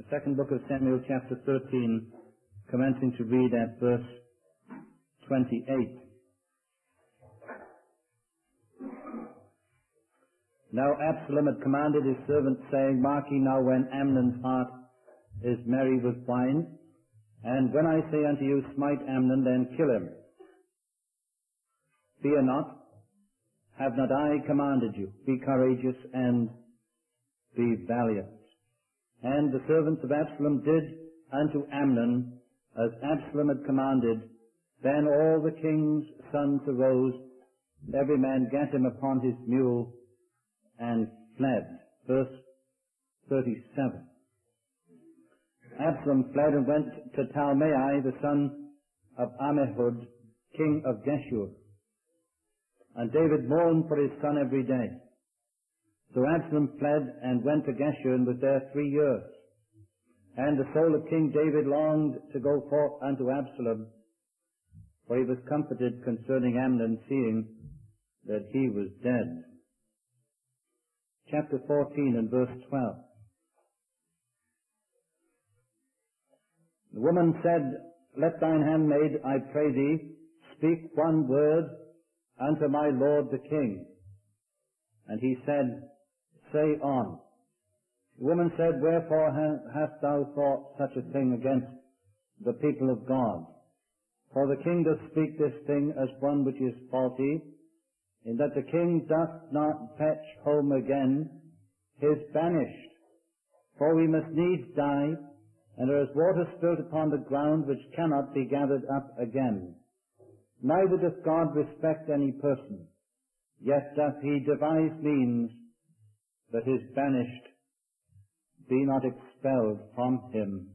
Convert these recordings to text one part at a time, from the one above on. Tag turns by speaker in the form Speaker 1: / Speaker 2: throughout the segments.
Speaker 1: The second book of Samuel chapter 13, commencing to read at verse 28. Now Absalom had commanded his servants saying, Mark ye now when Amnon's heart is merry with wine, and when I say unto you, smite Amnon, then kill him. Fear not, have not I commanded you? Be courageous and be valiant. And the servants of Absalom did unto Amnon as Absalom had commanded. Then all the king's sons arose, every man gat him upon his mule, and fled. Verse 37. Absalom fled and went to Talmai, the son of Ammihud, king of Geshur. And David mourned for his son every day. So Absalom fled and went to Geshur and was there three years. And the soul of King David longed to go forth unto Absalom, for he was comforted concerning Amnon, seeing that he was dead. Chapter 14 and verse 12. The woman said, Let thine handmaid, I pray thee, speak one word unto my lord the king. And he said, Say on. The woman said, Wherefore hast thou thought such a thing against the people of God? For the king doth speak this thing as one which is faulty, in that the king doth not fetch home again his banished. For we must needs die, and there is water spilt upon the ground which cannot be gathered up again. Neither doth God respect any person, yet doth he devise means that his banished be not expelled from him.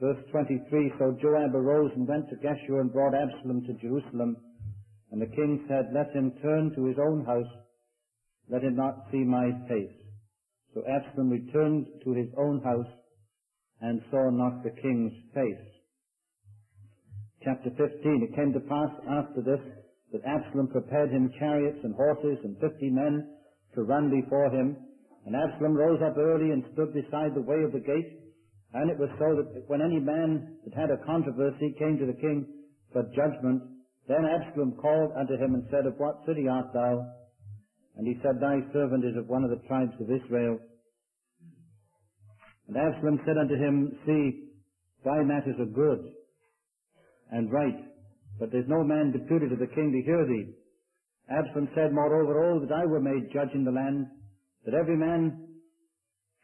Speaker 1: Verse 23, So Joab arose and went to Geshur and brought Absalom to Jerusalem. And the king said, Let him turn to his own house, let him not see my face. So Absalom returned to his own house and saw not the king's face. Chapter 15, it came to pass after this that Absalom prepared him chariots and horses and fifty men to run before him. And Absalom rose up early and stood beside the way of the gate. And it was so that when any man that had a controversy came to the king for judgment, then Absalom called unto him and said, Of what city art thou? And he said, Thy servant is of one of the tribes of Israel. And Absalom said unto him, See, thy matters are good and right, but there's no man deputed to the king to hear thee. Absalom said, Moreover, oh, that I were made judge in the land, that every man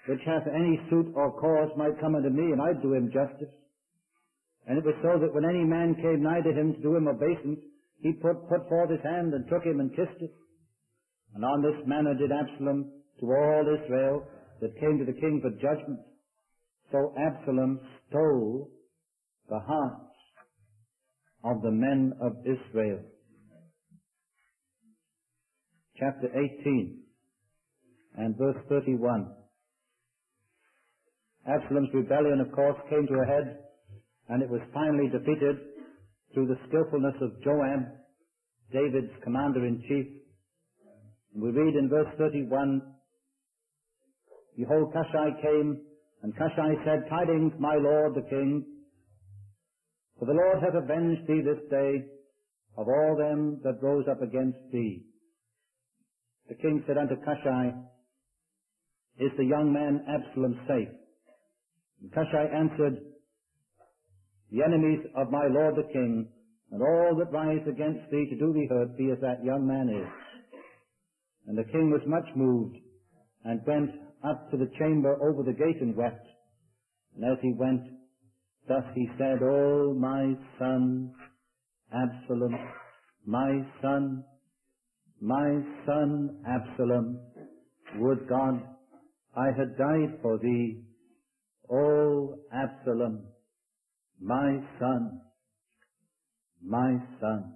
Speaker 1: which hath any suit or cause might come unto me, and I'd do him justice. And it was so that when any man came nigh to him to do him obeisance, he put, put forth his hand and took him and kissed it. And on this manner did Absalom to all Israel that came to the king for judgment. So Absalom stole the hearts of the men of Israel. Chapter 18 and verse 31. Absalom's rebellion, of course, came to a head, and it was finally defeated through the skillfulness of Joab, David's commander-in-chief. We read in verse 31, Behold, Cushi came, and Cushi said, Tidings, my lord the king, for the Lord hath avenged thee this day of all them that rose up against thee. The king said unto Cushi, Is the young man Absalom safe? And Cushi answered, The enemies of my lord the king, and all that rise against thee to do thee hurt, be as that young man is. And the king was much moved, and went up to the chamber over the gate and wept. And as he went, Thus he said, O my son, Absalom, my son, my son, Absalom, would God I had died for thee. O Absalom, my son, my son.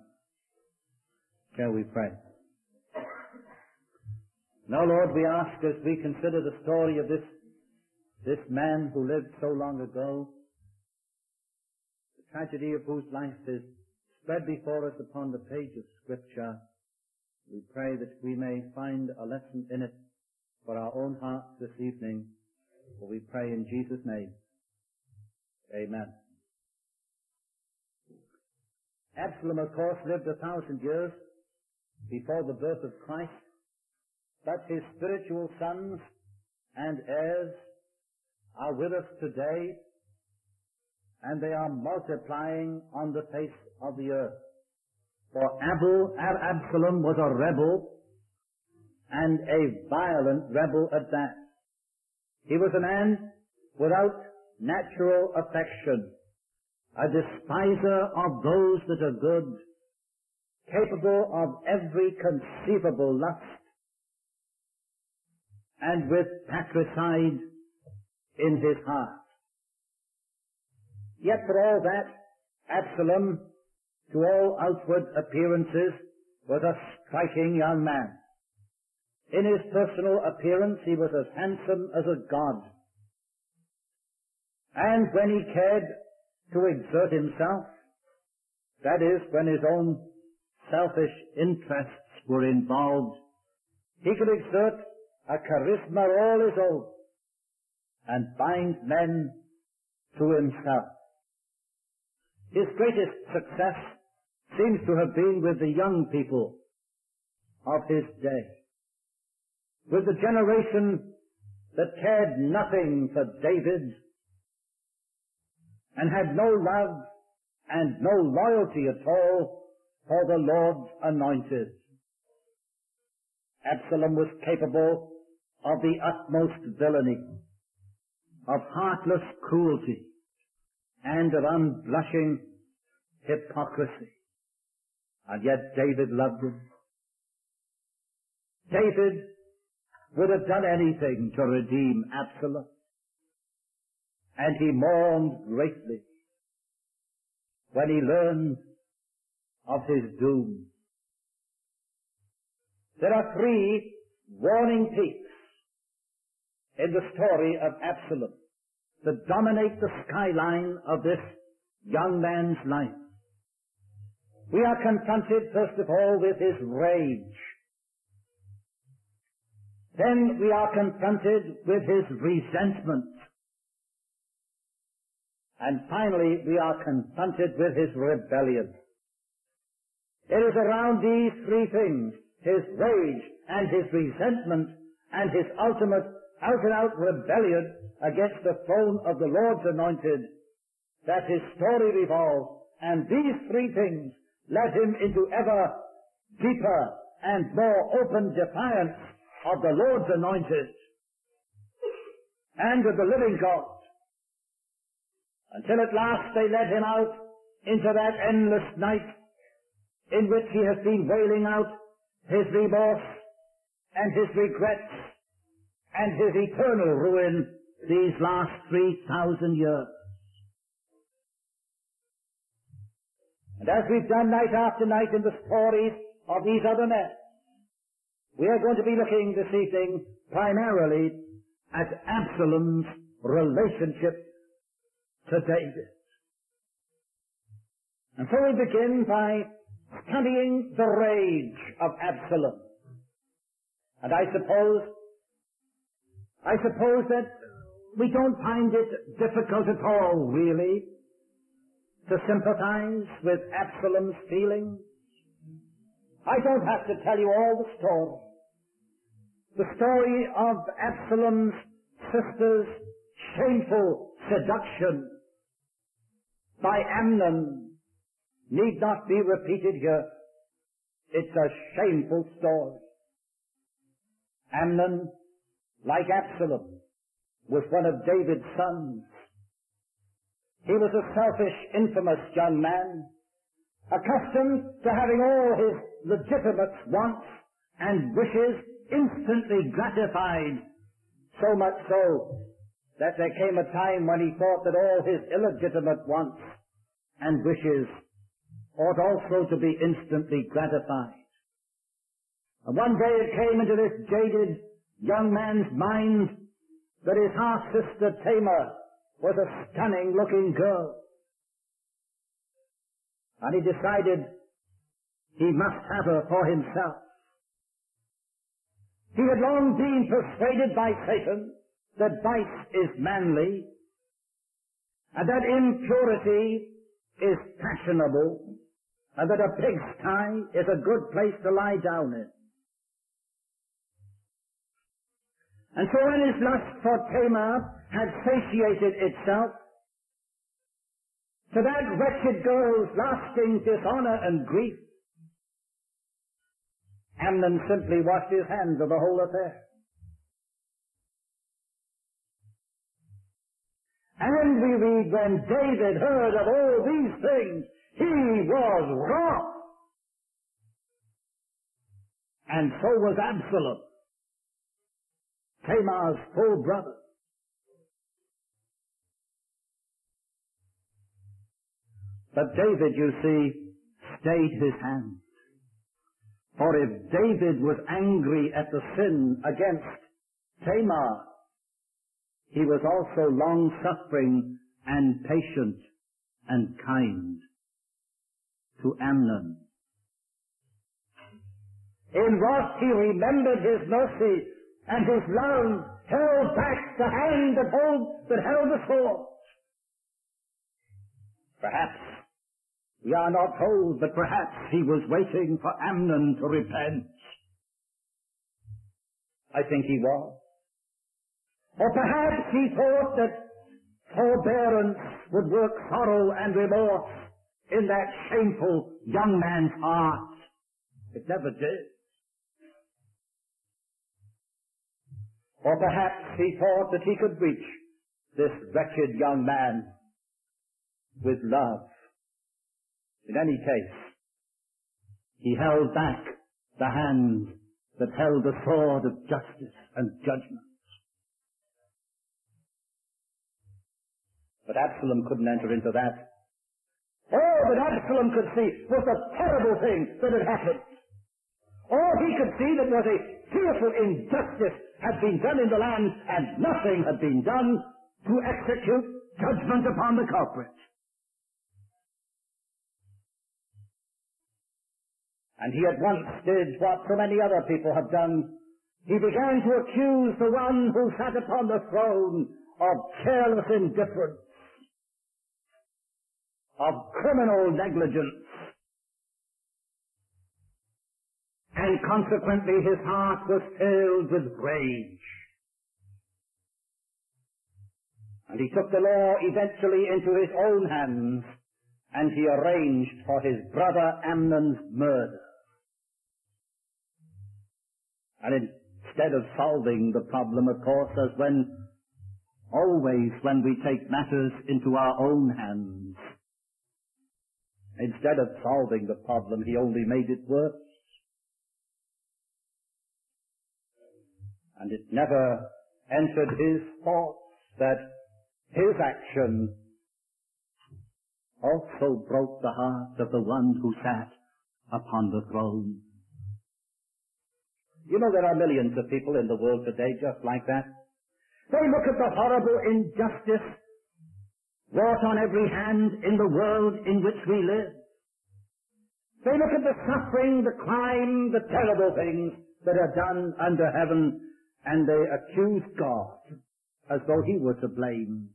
Speaker 1: Shall we pray? Now, Lord, we ask as we consider the story of this, this man who lived so long ago, tragedy of whose life is spread before us upon the page of Scripture. We pray that we may find a lesson in it for our own hearts this evening, for we pray in Jesus' name. Amen. Absalom, of course, lived a thousand years before the birth of Christ, but his spiritual sons and heirs are with us today, and they are multiplying on the face of the earth. For Abu, Absalom was a rebel, and a violent rebel at that. He was a man without natural affection, a despiser of those that are good, capable of every conceivable lust, and with patricide in his heart. Yet for all that, Absalom, to all outward appearances, was a striking young man. In his personal appearance, he was as handsome as a god. And when he cared to exert himself, that is, when his own selfish interests were involved, he could exert a charisma all his own and bind men to himself. His greatest success seems to have been with the young people of his day, with the generation that cared nothing for David and had no love and no loyalty at all for the Lord's anointed. Absalom was capable of the utmost villainy, of heartless cruelty, and of unblushing hypocrisy. And yet David loved him. David would have done anything to redeem Absalom. And he mourned greatly when he learned of his doom. There are three warning peaks in the story of Absalom that dominate the skyline of this young man's life. We are confronted, first of all, with his rage. Then we are confronted with his resentment. And finally, we are confronted with his rebellion. It is around these three things, his rage and his resentment and his ultimate out and out rebellion against the throne of the Lord's anointed, that his story revolves. And these three things led him into ever deeper and more open defiance of the Lord's anointed and of the living God until at last they led him out into that endless night in which he has been wailing out his remorse and his regrets and his eternal ruin these last 3,000 years. And as we've done night after night in the stories of these other men, we are going to be looking this evening primarily at Absalom's relationship to David. And so we begin by studying the rage of Absalom. And I suppose, I suppose that we don't find it difficult at all, really, to sympathize with Absalom's feelings. I don't have to tell you all the story. The story of Absalom's sister's shameful seduction by Amnon need not be repeated here. It's a shameful story. Amnon, like Absalom, was one of David's sons. He was a selfish, infamous young man, accustomed to having all his legitimate wants and wishes instantly gratified, so much so that there came a time when he thought that all his illegitimate wants and wishes ought also to be instantly gratified. And one day it came into this jaded young man's mind that his half-sister Tamar was a stunning looking girl. And he decided he must have her for himself. He had long been persuaded by Satan that vice is manly and that impurity is fashionable and that a pigsty is a good place to lie down in. And so when his lust for Tamar had satiated itself, to that wretched girl's lasting dishonor and grief, Amnon simply washed his hands of the whole affair. And we read when David heard of all these things, he was wroth. And so was Absalom, Tamar's full brother. But David, you see, stayed his hand. For if David was angry at the sin against Tamar, he was also long suffering and patient and kind to Amnon. In wrath he remembered his mercy and his love held back the hand that, hold, that held the sword. Perhaps we are not told, but perhaps he was waiting for Amnon to repent. I think he was. Or perhaps he thought that forbearance would work sorrow and remorse in that shameful young man's heart. It never did. Or perhaps he thought that he could reach this wretched young man with love. In any case, he held back the hand that held the sword of justice and judgment. But Absalom couldn't enter into that. All that Absalom could see was the terrible thing that had happened. All he could see that was a fearful injustice had been done in the land and nothing had been done to execute judgment upon the culprit. And he at once did what so many other people have done. He began to accuse the one who sat upon the throne of careless indifference, of criminal negligence, and consequently his heart was filled with rage. And he took the law eventually into his own hands, and he arranged for his brother Amnon's murder. And instead of solving the problem, of course, as when, always when we take matters into our own hands, instead of solving the problem, he only made it worse. And it never entered his thoughts that his action also broke the heart of the one who sat upon the throne. You know there are millions of people in the world today just like that. They look at the horrible injustice wrought on every hand in the world in which we live. They look at the suffering, the crime, the terrible things that are done under heaven, and they accuse God as though he were to blame.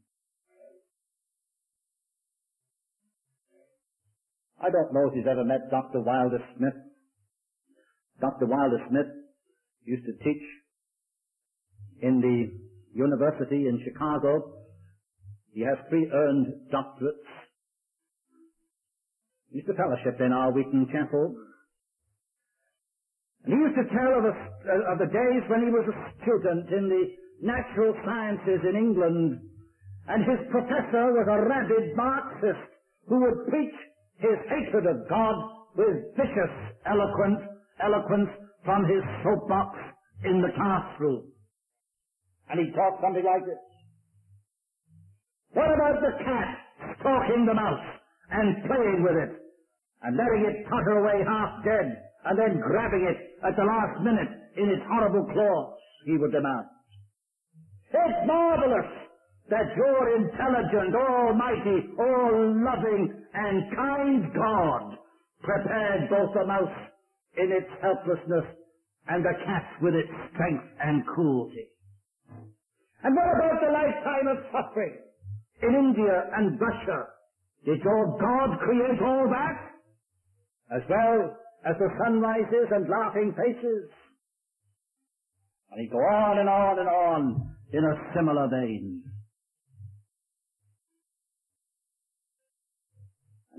Speaker 1: I don't know if you've ever met Dr. Wilder Smith. Dr. Wilder Smith used to teach in the university in Chicago. He has three earned doctorates. He used to fellowship in our Wheaton Chapel. And he used to tell of, a, of the days when he was a student in the natural sciences in England, and his professor was a rabid Marxist who would preach his hatred of God with vicious eloquence, eloquence from his soapbox in the classroom. And he talked something like this. What about the cat stalking the mouse and playing with it and letting it totter away half dead and then grabbing it at the last minute in its horrible claws, he would demand. It's marvelous that your intelligent, almighty, all-loving, and kind God prepared both the mouse in its helplessness and the cat with its strength and cruelty. And what about the lifetime of suffering in India and Russia? Did your God create all that? As well as the sun rises and laughing faces? And he'd go on and on and on in a similar vein.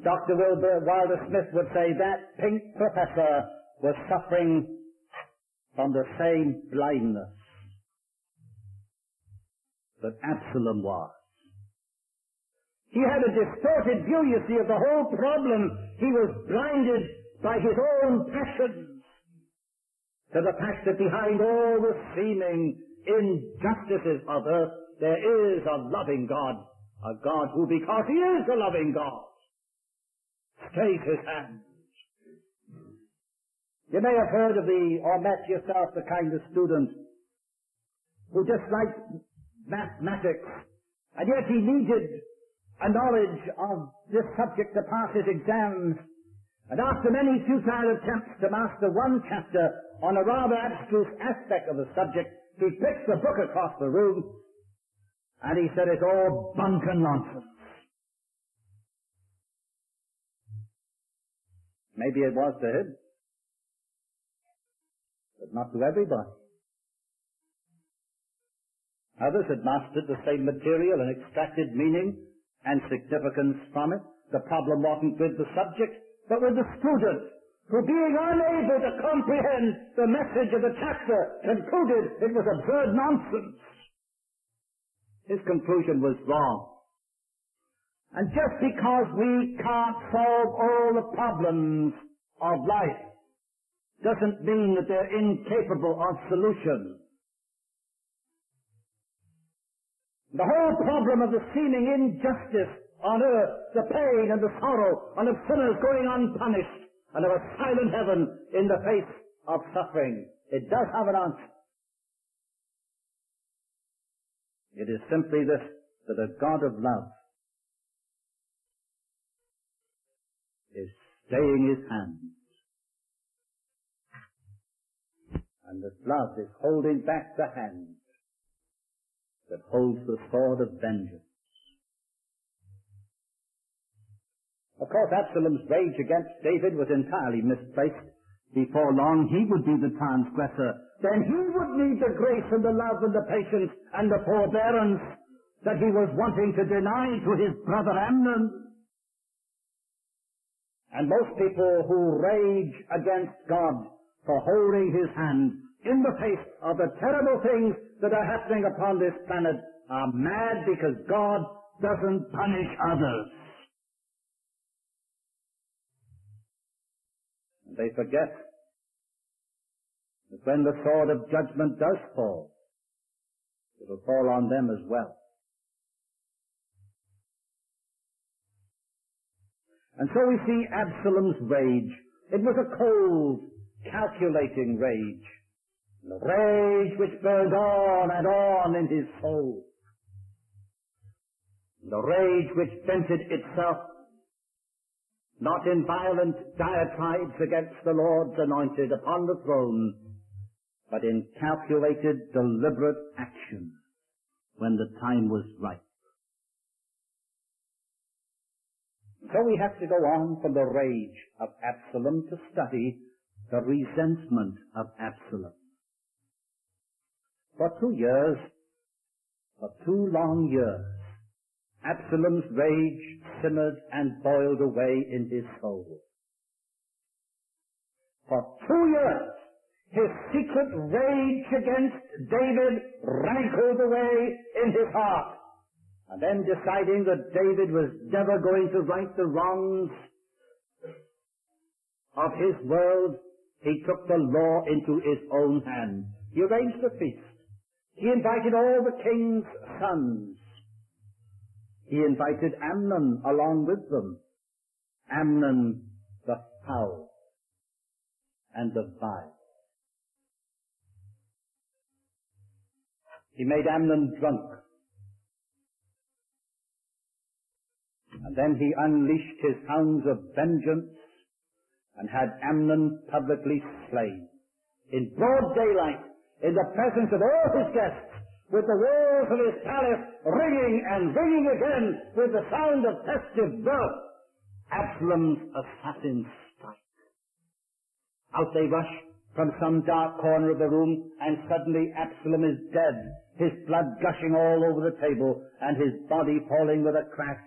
Speaker 1: Dr. Wilbur Wilder Smith would say that pink professor was suffering from the same blindness that Absalom was. He had a distorted view, you see, of the whole problem. He was blinded by his own passions to the fact that behind all the seeming injustices of earth, there is a loving God, a God who, because he is a loving God, stays his hand. You may have heard of the, or met yourself, the kind of student who disliked mathematics, and yet he needed a knowledge of this subject to pass his exams. And after many futile attempts to master one chapter on a rather abstruse aspect of the subject, he picked the book across the room, and he said, it's all bunk and nonsense. Maybe it was to him, but not to everybody. Others had mastered the same material and extracted meaning and significance from it. The problem wasn't with the subject, but with the student, who being unable to comprehend the message of the chapter concluded it was absurd nonsense. His conclusion was wrong. And just because we can't solve all the problems of life doesn't mean that they're incapable of solution. The whole problem of the seeming injustice on earth, the pain and the sorrow, and of sinners going unpunished, and of a silent heaven in the face of suffering, it does have an answer. It is simply this, that a God of love is staying his hand. And that love is holding back the hand that holds the sword of vengeance. Of course, Absalom's rage against David was entirely misplaced. Before long, he would be the transgressor. Then he would need the grace and the love and the patience and the forbearance that he was wanting to deny to his brother Amnon. And most people who rage against God for holding his hand in the face of the terrible things that are happening upon this planet are mad because God doesn't punish others. They forget that when the sword of judgment does fall, it will fall on them as well. And so we see Absalom's rage. It was a cold, calculating rage. The rage which burned on and on in his soul. The rage which vented itself not in violent diatribes against the Lord's anointed upon the throne, but in calculated, deliberate action when the time was right. So we have to go on from the rage of Absalom to study the resentment of Absalom. For two years, for two long years, Absalom's rage simmered and boiled away in his soul. For two years, his secret rage against David rankled away in his heart. And then deciding that David was never going to right the wrongs of his world, he took the law into his own hand. He arranged a feast. He invited all the king's sons. He invited Amnon along with them. Amnon the foul and the vile. He made Amnon drunk And then he unleashed his hounds of vengeance and had Amnon publicly slain. in broad daylight, in the presence of all his guests, with the walls of his palace ringing and ringing again with the sound of festive mirth, Absalom's assassins strike. Out they rush from some dark corner of the room, and suddenly Absalom is dead, his blood gushing all over the table, and his body falling with a crash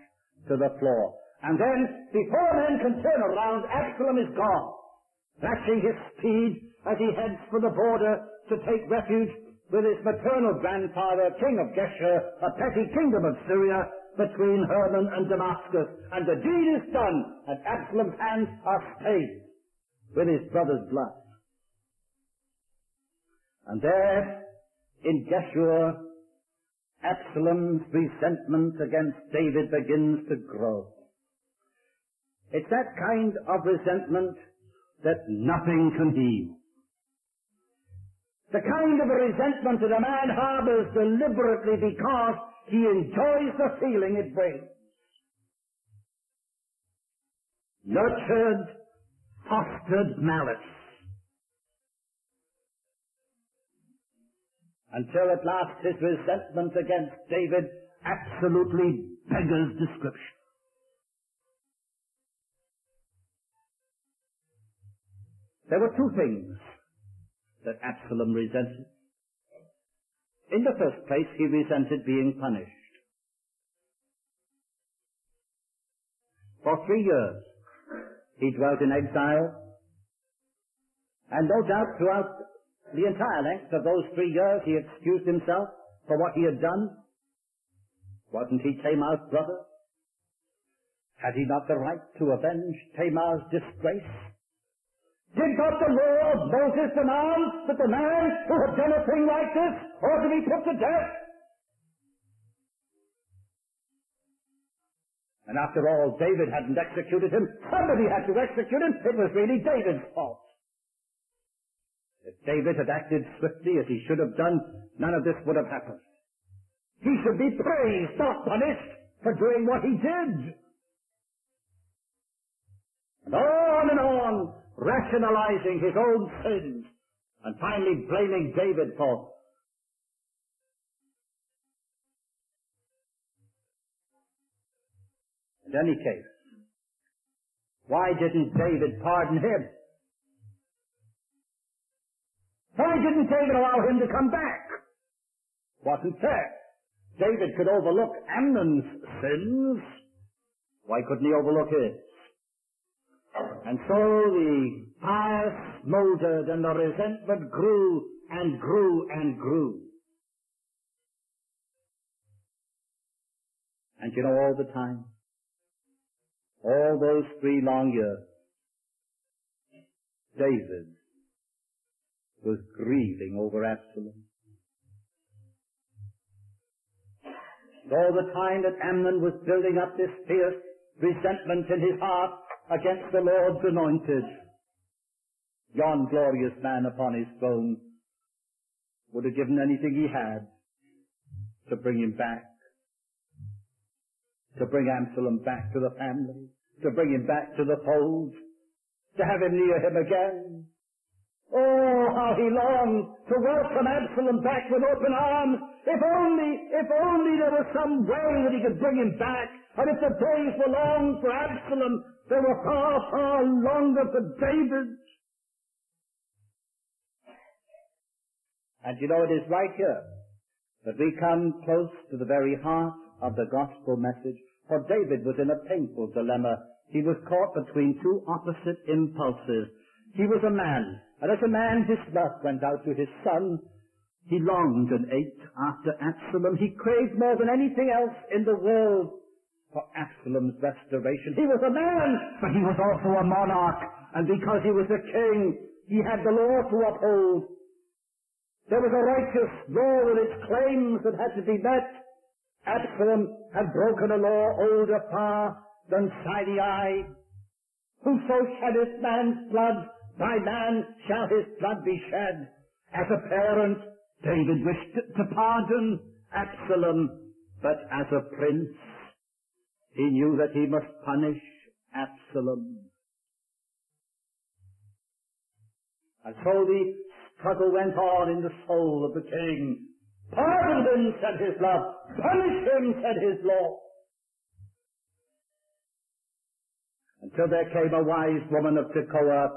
Speaker 1: to the floor. And then, before men can turn around, Absalom is gone, flashing his speed as he heads for the border to take refuge with his maternal grandfather, king of Geshur, a petty kingdom of Syria, between Hermon and Damascus. And the deed is done, and Absalom's hands are stained with his brother's blood. And there, in Geshur, Absalom's resentment against David begins to grow. It's that kind of resentment that nothing can heal. The kind of resentment that a man harbors deliberately because he enjoys the feeling it brings. Nurtured, fostered malice. Until at last his resentment against David absolutely beggars description. There were two things that Absalom resented. In the first place, he resented being punished. For three years, he dwelt in exile, and no doubt throughout the entire length of those three years he excused himself for what he had done. Wasn't he Tamar's brother? Had he not the right to avenge Tamar's disgrace? Did not the law of Moses demand that the man who had done a thing like this ought to be put to death? And after all, David hadn't executed him. Somebody had to execute him. It was really David's fault. If David had acted swiftly as he should have done, none of this would have happened. He should be praised, not punished, for doing what he did. And on and on, rationalizing his own sins, and finally blaming David for In any case, why didn't David pardon him? Why didn't David allow him to come back? Wasn't fair. David could overlook Amnon's sins. Why couldn't he overlook his? And so the fire smoldered and the resentment grew and grew and grew. And you know all the time, all those three long years, David was grieving over Absalom. And all the time that Amnon was building up this fierce resentment in his heart, against the Lord's anointed. Yon glorious man upon his throne would have given anything he had to bring him back, to bring Absalom back to the family, to bring him back to the fold, to have him near him again. Oh, how he longed to welcome Absalom back with open arms. If only, if only there was some way that he could bring him back. And if the days were long for Absalom, they were far, far longer for David. And you know, it is right here that we come close to the very heart of the gospel message. For David was in a painful dilemma. He was caught between two opposite impulses. He was a man, and as a man his love went out to his son. He longed and ached after Absalom. He craved more than anything else in the world for Absalom's restoration. He was a man, but he was also a monarch, and because he was a king, he had the law to uphold. There was a righteous law with its claims that had to be met. Absalom had broken a law older far than Sinai. Whoso sheddeth man's blood, by man shall his blood be shed. As a parent, David wished to pardon Absalom, but as a prince, he knew that he must punish Absalom. And so the struggle went on in the soul of the king. Pardon him, said his love. Punish him, said his law. Until there came a wise woman of Tekoa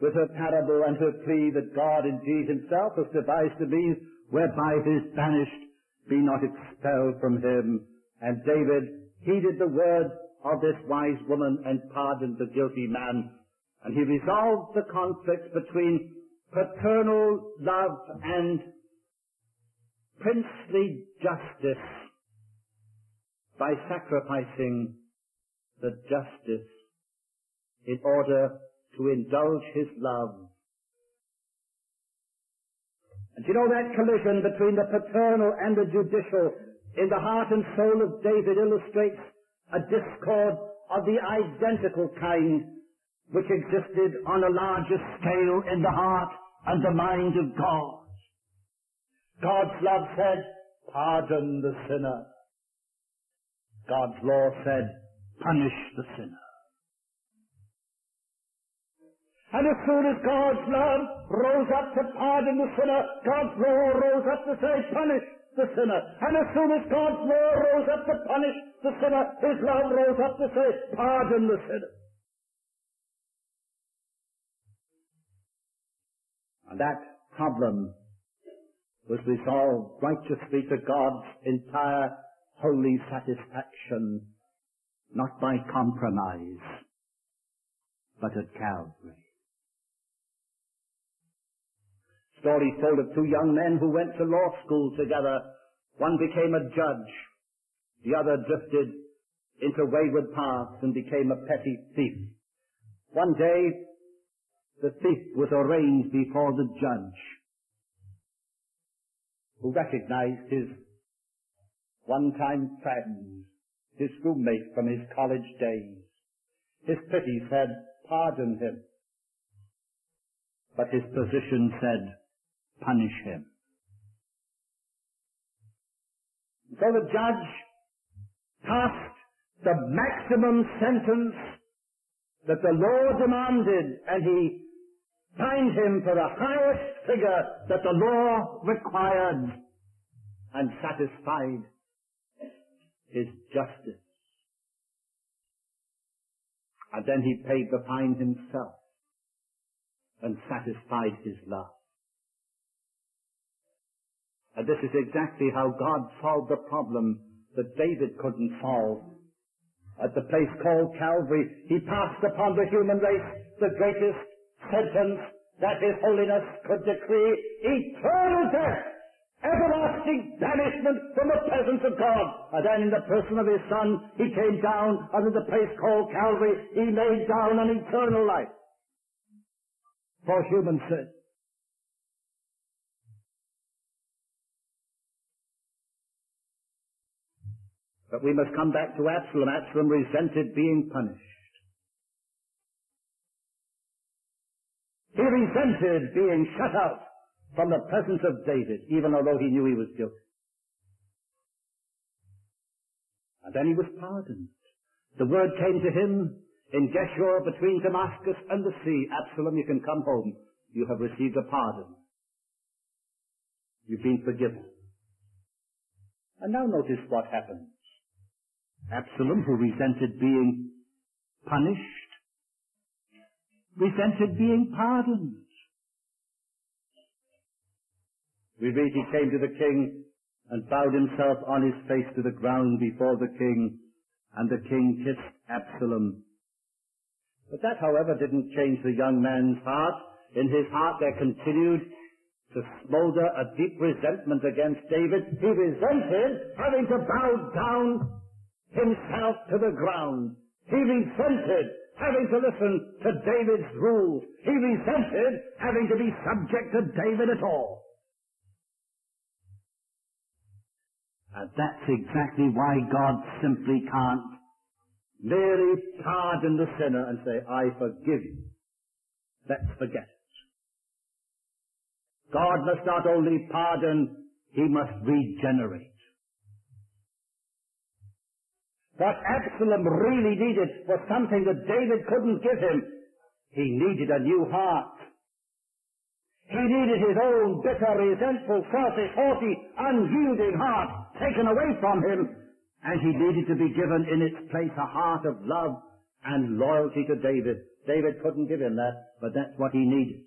Speaker 1: with her parable and her plea that God indeed himself has devised a means whereby his banished be not expelled from him. And David heeded the word of this wise woman and pardoned the guilty man. And he resolved the conflict between paternal love and princely justice by sacrificing the justice in order to indulge his love. And you know that collision between the paternal and the judicial in the heart and soul of David illustrates a discord of the identical kind which existed on a larger scale in the heart and the mind of God. God's love said, pardon the sinner. God's law said, punish the sinner. And as soon as God's love rose up to pardon the sinner, God's law rose up to say, punish the sinner. And as soon as God's law rose up to punish the sinner, His love rose up to say, pardon the sinner. And that problem was resolved righteously to God's entire holy satisfaction, not by compromise, but at Calvary. Story told of two young men who went to law school together. One became a judge. The other drifted into wayward paths and became a petty thief. One day, the thief was arraigned before the judge, who recognized his one-time friend, his roommate from his college days. His pity said, pardon him. But his position said, punish him. So the judge passed the maximum sentence that the law demanded and he fined him for the highest figure that the law required and satisfied his justice. And then he paid the fine himself and satisfied his love. And this is exactly how God solved the problem that David couldn't solve. At the place called Calvary, he passed upon the human race the greatest sentence that His Holiness could decree eternal death, everlasting banishment from the presence of God. And then in the person of His Son, He came down under the place called Calvary. He laid down an eternal life for human sin. But we must come back to Absalom. Absalom resented being punished. He resented being shut out from the presence of David, even although he knew he was guilty. And then he was pardoned. The word came to him in Geshur between Damascus and the sea. Absalom, you can come home. You have received a pardon. You've been forgiven. And now notice what happens. Absalom, who resented being punished, resented being pardoned. We read he came to the king and bowed himself on his face to the ground before the king, and the king kissed Absalom. But that, however, didn't change the young man's heart. In his heart there continued to smolder a deep resentment against David. He resented having to bow down himself to the ground. He resented having to listen to David's rules. He resented having to be subject to David at all. And that's exactly why God simply can't merely pardon the sinner and say, I forgive you. Let's forget it. God must not only pardon, He must regenerate. What Absalom really needed was something that David couldn't give him. He needed a new heart. He needed his own bitter, resentful, selfish, haughty, unyielding heart taken away from him, and he needed to be given in its place a heart of love and loyalty to David. David couldn't give him that, but that's what he needed.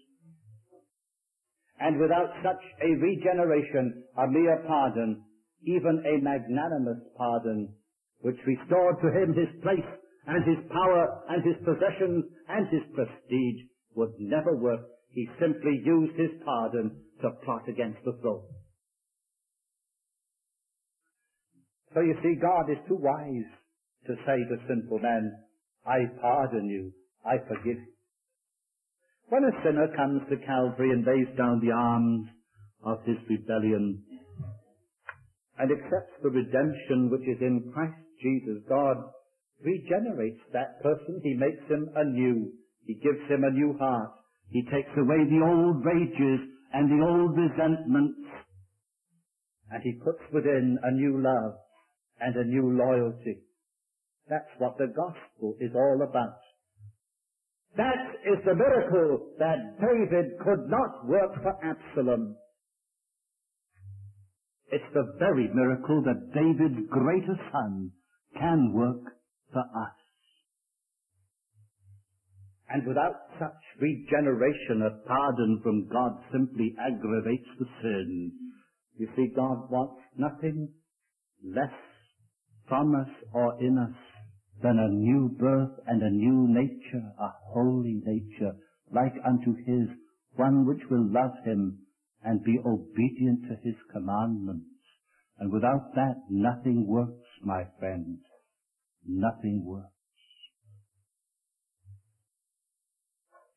Speaker 1: And without such a regeneration, a mere pardon, even a magnanimous pardon, which restored to him his place and his power and his possessions and his prestige, would never work he simply used his pardon to plot against the throne. So you see, God is too wise to say to sinful men, I pardon you, I forgive you. When a sinner comes to Calvary and lays down the arms of his rebellion and accepts the redemption which is in Christ Jesus, God regenerates that person. He makes him anew. He gives him a new heart. He takes away the old rages and the old resentments, and he puts within a new love and a new loyalty. That's what the gospel is all about. That is the miracle that David could not work for Absalom. It's the very miracle that David's greater son can work for us. And without such regeneration, a pardon from God simply aggravates the sin. You see, God wants nothing less from us or in us than a new birth and a new nature, a holy nature, like unto his, one which will love him and be obedient to his commandments. And without that, nothing works, my friends. Nothing works.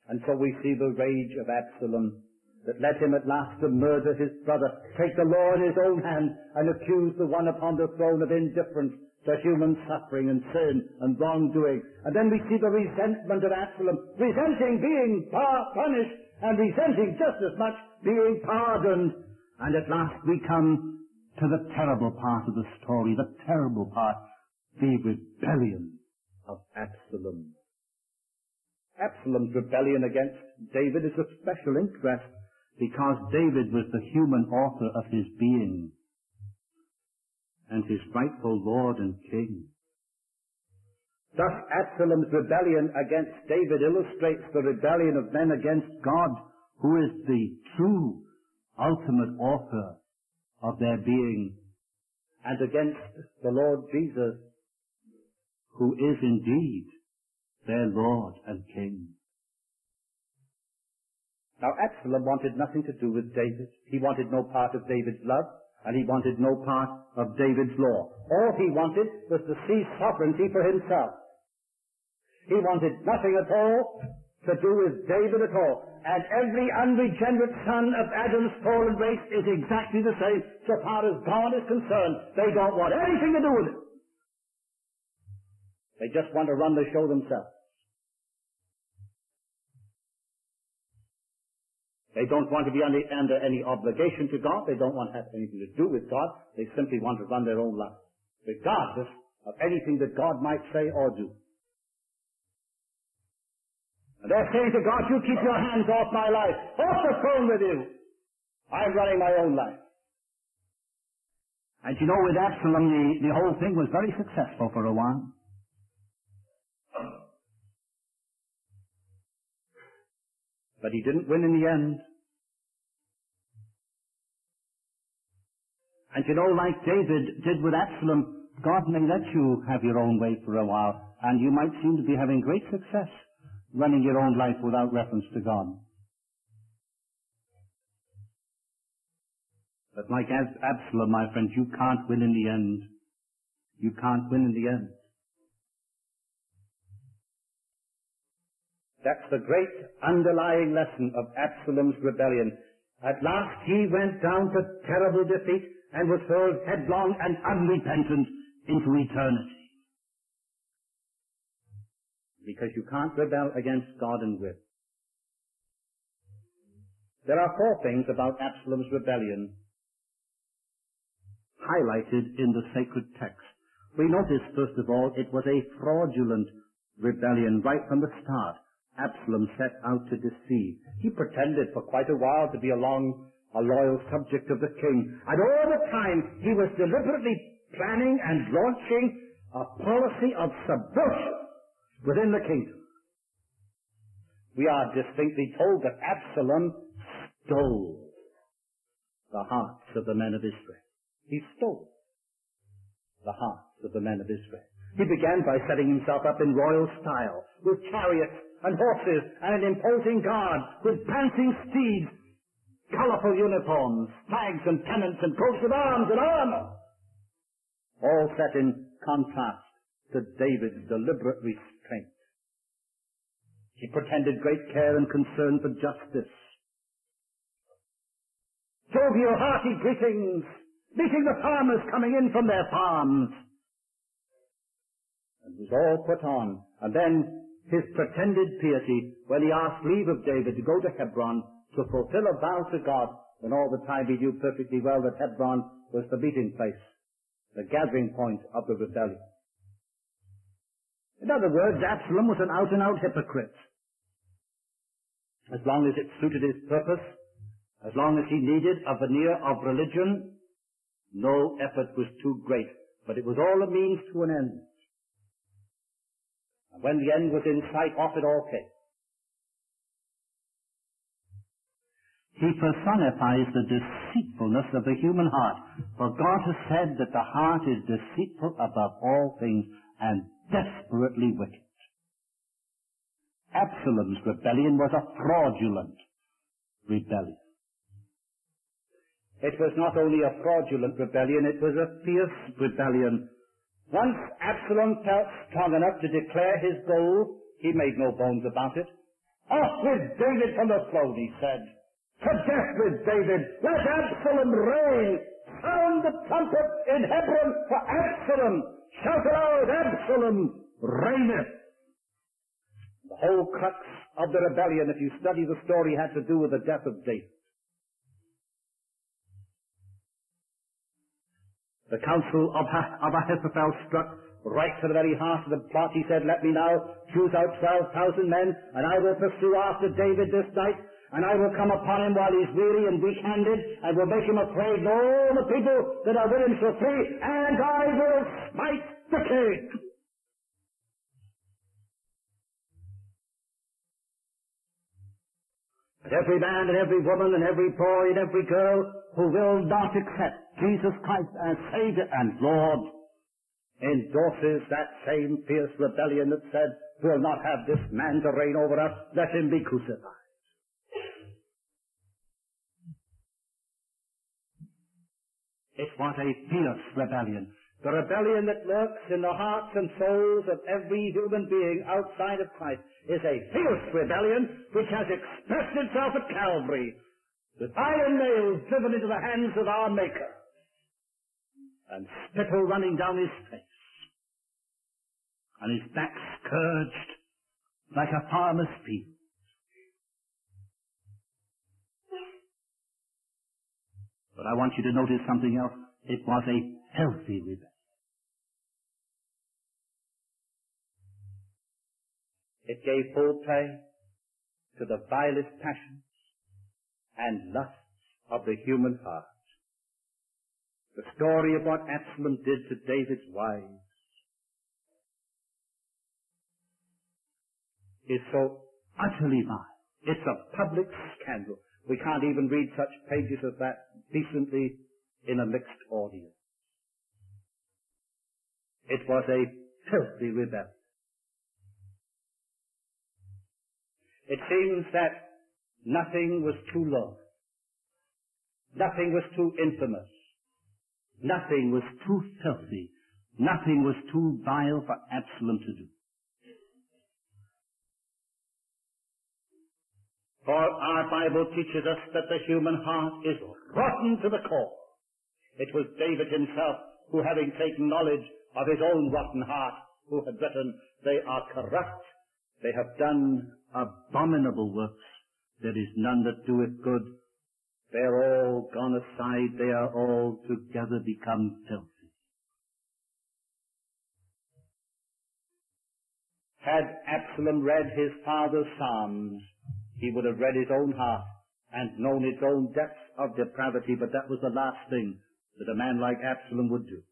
Speaker 1: And so we see the rage of Absalom that led him at last to murder his brother, take the law in his own hand, and accuse the one upon the throne of indifference to human suffering and sin and wrongdoing. And then we see the resentment of Absalom, resenting being punished and resenting just as much being pardoned. And at last we come to the terrible part of the story, the terrible part, the rebellion of Absalom. Absalom's rebellion against David is of special interest because David was the human author of his being and his rightful Lord and King. Thus Absalom's rebellion against David illustrates the rebellion of men against God, who is the true ultimate author of their being, and against the Lord Jesus, who is indeed their Lord and King. Now Absalom wanted nothing to do with David. He wanted no part of David's love, and he wanted no part of David's law. All he wanted was to seize sovereignty for himself. He wanted nothing at all to do with David at all. And every unregenerate son of Adam's fallen race is exactly the same so far as God is concerned. They don't want anything to do with it. They just want to run the show themselves. They don't want to be under, under, any obligation to God. They don't want to have anything to do with God. They simply want to run their own life, regardless of anything that God might say or do. And they're saying to God, you keep your hands off my life. Off the phone with you. I'm running my own life. And you know, with Absalom, the, the whole thing was very successful for a while. But he didn't win in the end. And you know, like David did with Absalom, God may let you have your own way for a while, and you might seem to be having great success running your own life without reference to God. But like Absalom, my friend, you can't win in the end. You can't win in the end. That's the great underlying lesson of Absalom's rebellion. At last he went down to terrible defeat and was hurled headlong and unrepentant into eternity. Because you can't rebel against God and win. There are four things about Absalom's rebellion highlighted in the sacred text. We notice, first of all, it was a fraudulent rebellion right from the start. Absalom set out to deceive. He pretended for quite a while to be a long, a loyal subject of the king. And all the time he was deliberately planning and launching a policy of subversion within the kingdom. We are distinctly told that Absalom stole the hearts of the men of Israel. He stole the hearts of the men of Israel. He began by setting himself up in royal style, with chariots and horses and an imposing guard, with prancing steeds, colorful uniforms, flags and pennants and coats of arms and armor, all set in contrast to David's deliberate. He pretended great care and concern for justice. Jovial, hearty greetings, meeting the farmers coming in from their farms, and it was all put on. And then his pretended piety when he asked leave of David to go to Hebron to fulfill a vow to God when all the time he knew perfectly well that Hebron was the meeting place, the gathering point of the rebellion. In other words, Absalom was an out-and-out hypocrite. As long as it suited his purpose, as long as he needed a veneer of religion, no effort was too great, but it was all a means to an end. And when the end was in sight, off it all came. He personifies the deceitfulness of the human heart. For God has said that the heart is deceitful above all things and desperately wicked. Absalom's rebellion was a fraudulent rebellion. It was not only a fraudulent rebellion, it was a fierce rebellion once Absalom felt strong enough to declare his goal, he made no bones about it. Off with David from the throne, he said. To death with David. Let Absalom reign. Sound the trumpet in Hebron for Absalom. Shout aloud, Absalom reigneth. The whole crux of the rebellion, if you study the story, had to do with the death of David. The counsel of, of Ahithophel struck right to the very heart of the plot. He said, let me now choose out 12,000 men, and I will pursue after David this night, and I will come upon him while he's weary and weak-handed, and will make him afraid, and all the people that are with him shall flee, and I will smite the king. Every man and every woman and every boy and every girl who will not accept Jesus Christ as Savior and Lord endorses that same fierce rebellion that said, we'll not have this man to reign over us, let him be crucified. It was a fierce rebellion. The rebellion that lurks in the hearts and souls of every human being outside of Christ is a fierce rebellion which has expressed itself at Calvary with iron nails driven into the hands of our Maker and spittle running down his face, and his back scourged like a farmer's field. But I want you to notice something else. It was a healthy rebellion. It gave full play to the vilest passions and lusts of the human heart. The story of what Absalom did to David's wives is so utterly vile. It's a public scandal. We can't even read such pages as that decently in a mixed audience. It was a filthy rebellion. It seems that nothing was too low. Nothing was too infamous. Nothing was too filthy. Nothing was too vile for Absalom to do. For our Bible teaches us that the human heart is rotten to the core. It was David himself who, having taken knowledge of his own rotten heart, who had written, They are corrupt, they have done abominable works, there is none that doeth good, they are all gone aside. They are all together become filthy. Had Absalom read his father's Psalms, he would have read his own heart and known its own depths of depravity, but that was the last thing that a man like Absalom would do.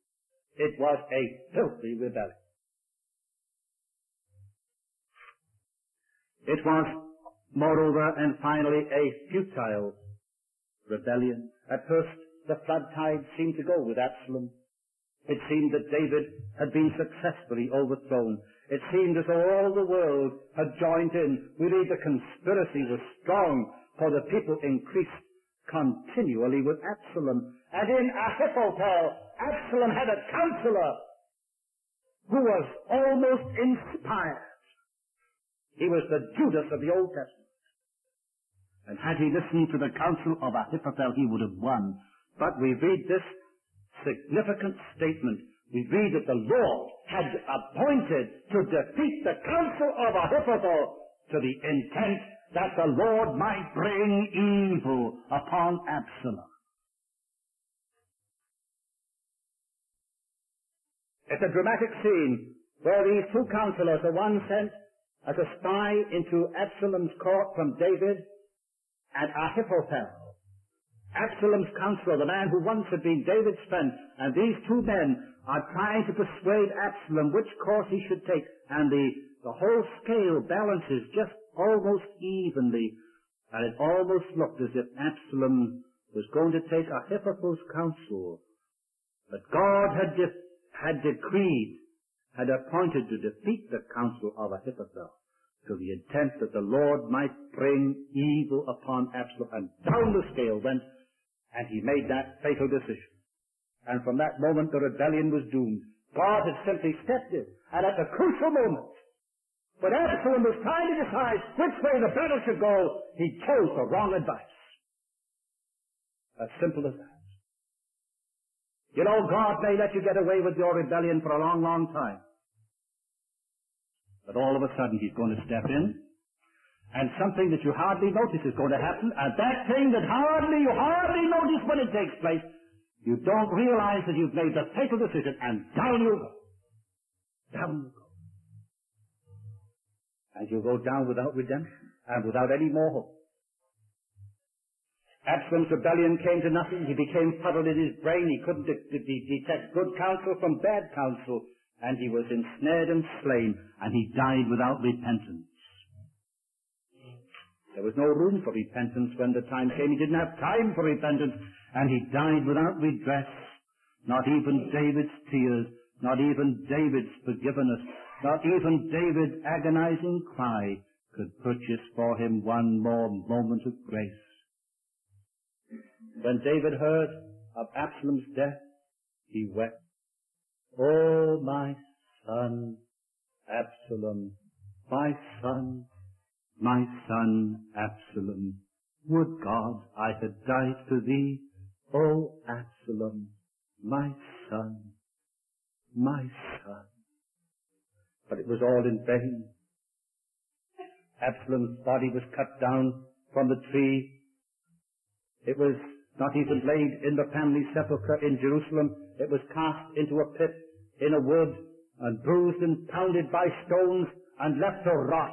Speaker 1: It was a filthy rebellion. It was, moreover and finally, a futile rebellion. At first, the flood tide seemed to go with Absalom. It seemed that David had been successfully overthrown. It seemed as though all the world had joined in. We the conspiracy was strong, for the people increased continually with Absalom. And in Ahithophel, Absalom had a counselor who was almost inspired. He was the Judas of the Old Testament. And had he listened to the counsel of Ahithophel, he would have won. But we read this significant statement. We read that the Lord had appointed to defeat the counsel of Ahithophel to the intent that the Lord might bring evil upon Absalom. It's a dramatic scene where these two counselors, the one sent as a spy into Absalom's court from David, and Ahithophel, Absalom's counselor, the man who once had been David's friend, and these two men are trying to persuade Absalom which course he should take, and the, the whole scale balances just almost evenly, and it almost looked as if Absalom was going to take Ahithophel's counsel. But God had, de- had decreed, had appointed to defeat the counsel of Ahithophel to the intent that the Lord might bring evil upon Absalom. And down the scale went and he made that fatal decision. And from that moment, the rebellion was doomed. God had simply stepped in. And at the crucial moment, when Absalom was trying to decide which way the battle should go, he chose the wrong advice. As simple as that. You know, God may let you get away with your rebellion for a long, long time. But all of a sudden, He's going to step in and something that you hardly notice is going to happen, and that thing that hardly you hardly notice when it takes place, you don't realize that you've made the fatal decision, and down you go. Down you go. And you go down without redemption, and without any more hope. Absalom's rebellion came to nothing. He became fuddled in his brain. He couldn't de- de- detect good counsel from bad counsel, and he was ensnared and slain, and he died without repentance. There was no room for repentance when the time came. He didn't have time for repentance, and he died without redress. Not even David's tears, not even David's forgiveness, not even David's agonizing cry could purchase for him one more moment of grace. When David heard of Absalom's death, he wept. Oh, my son, Absalom, my son, my son Absalom, would God I had died for thee, O Absalom, my son, my son. But it was all in vain. Absalom's body was cut down from the tree. It was not even laid in the family sepulchre in Jerusalem. It was cast into a pit in a wood and bruised and pounded by stones and left to rot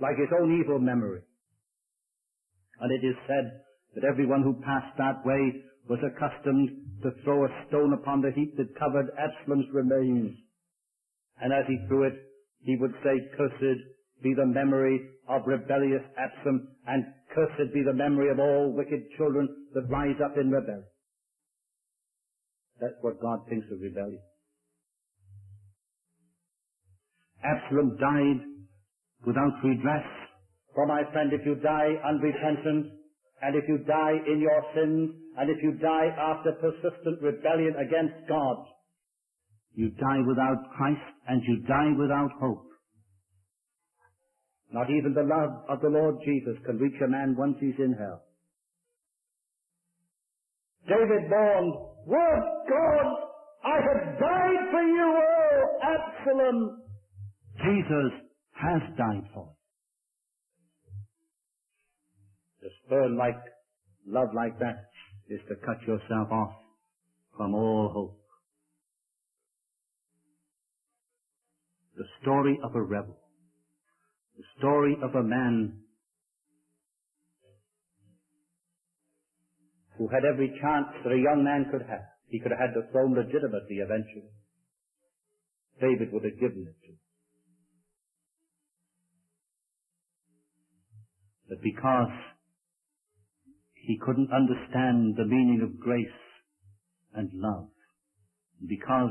Speaker 1: like his own evil memory. And it is said that everyone who passed that way was accustomed to throw a stone upon the heap that covered Absalom's remains. And as he threw it, he would say, Cursed be the memory of rebellious Absalom, and cursed be the memory of all wicked children that rise up in rebellion. That's what God thinks of rebellion. Absalom died without redress. For my friend, if you die unrepentant, and if you die in your sins, and if you die after persistent rebellion against God, you die without Christ and you die without hope. Not even the love of the Lord Jesus can reach a man once he's in hell. David mourned, Would God I had died for you, O Absalom! Jesus has died for. you. To spurn like love like that is to cut yourself off from all hope. The story of a rebel. The story of a man who had every chance that a young man could have. He could have had the throne legitimately eventually. David would have given it to him. But because he couldn't understand the meaning of grace and love, because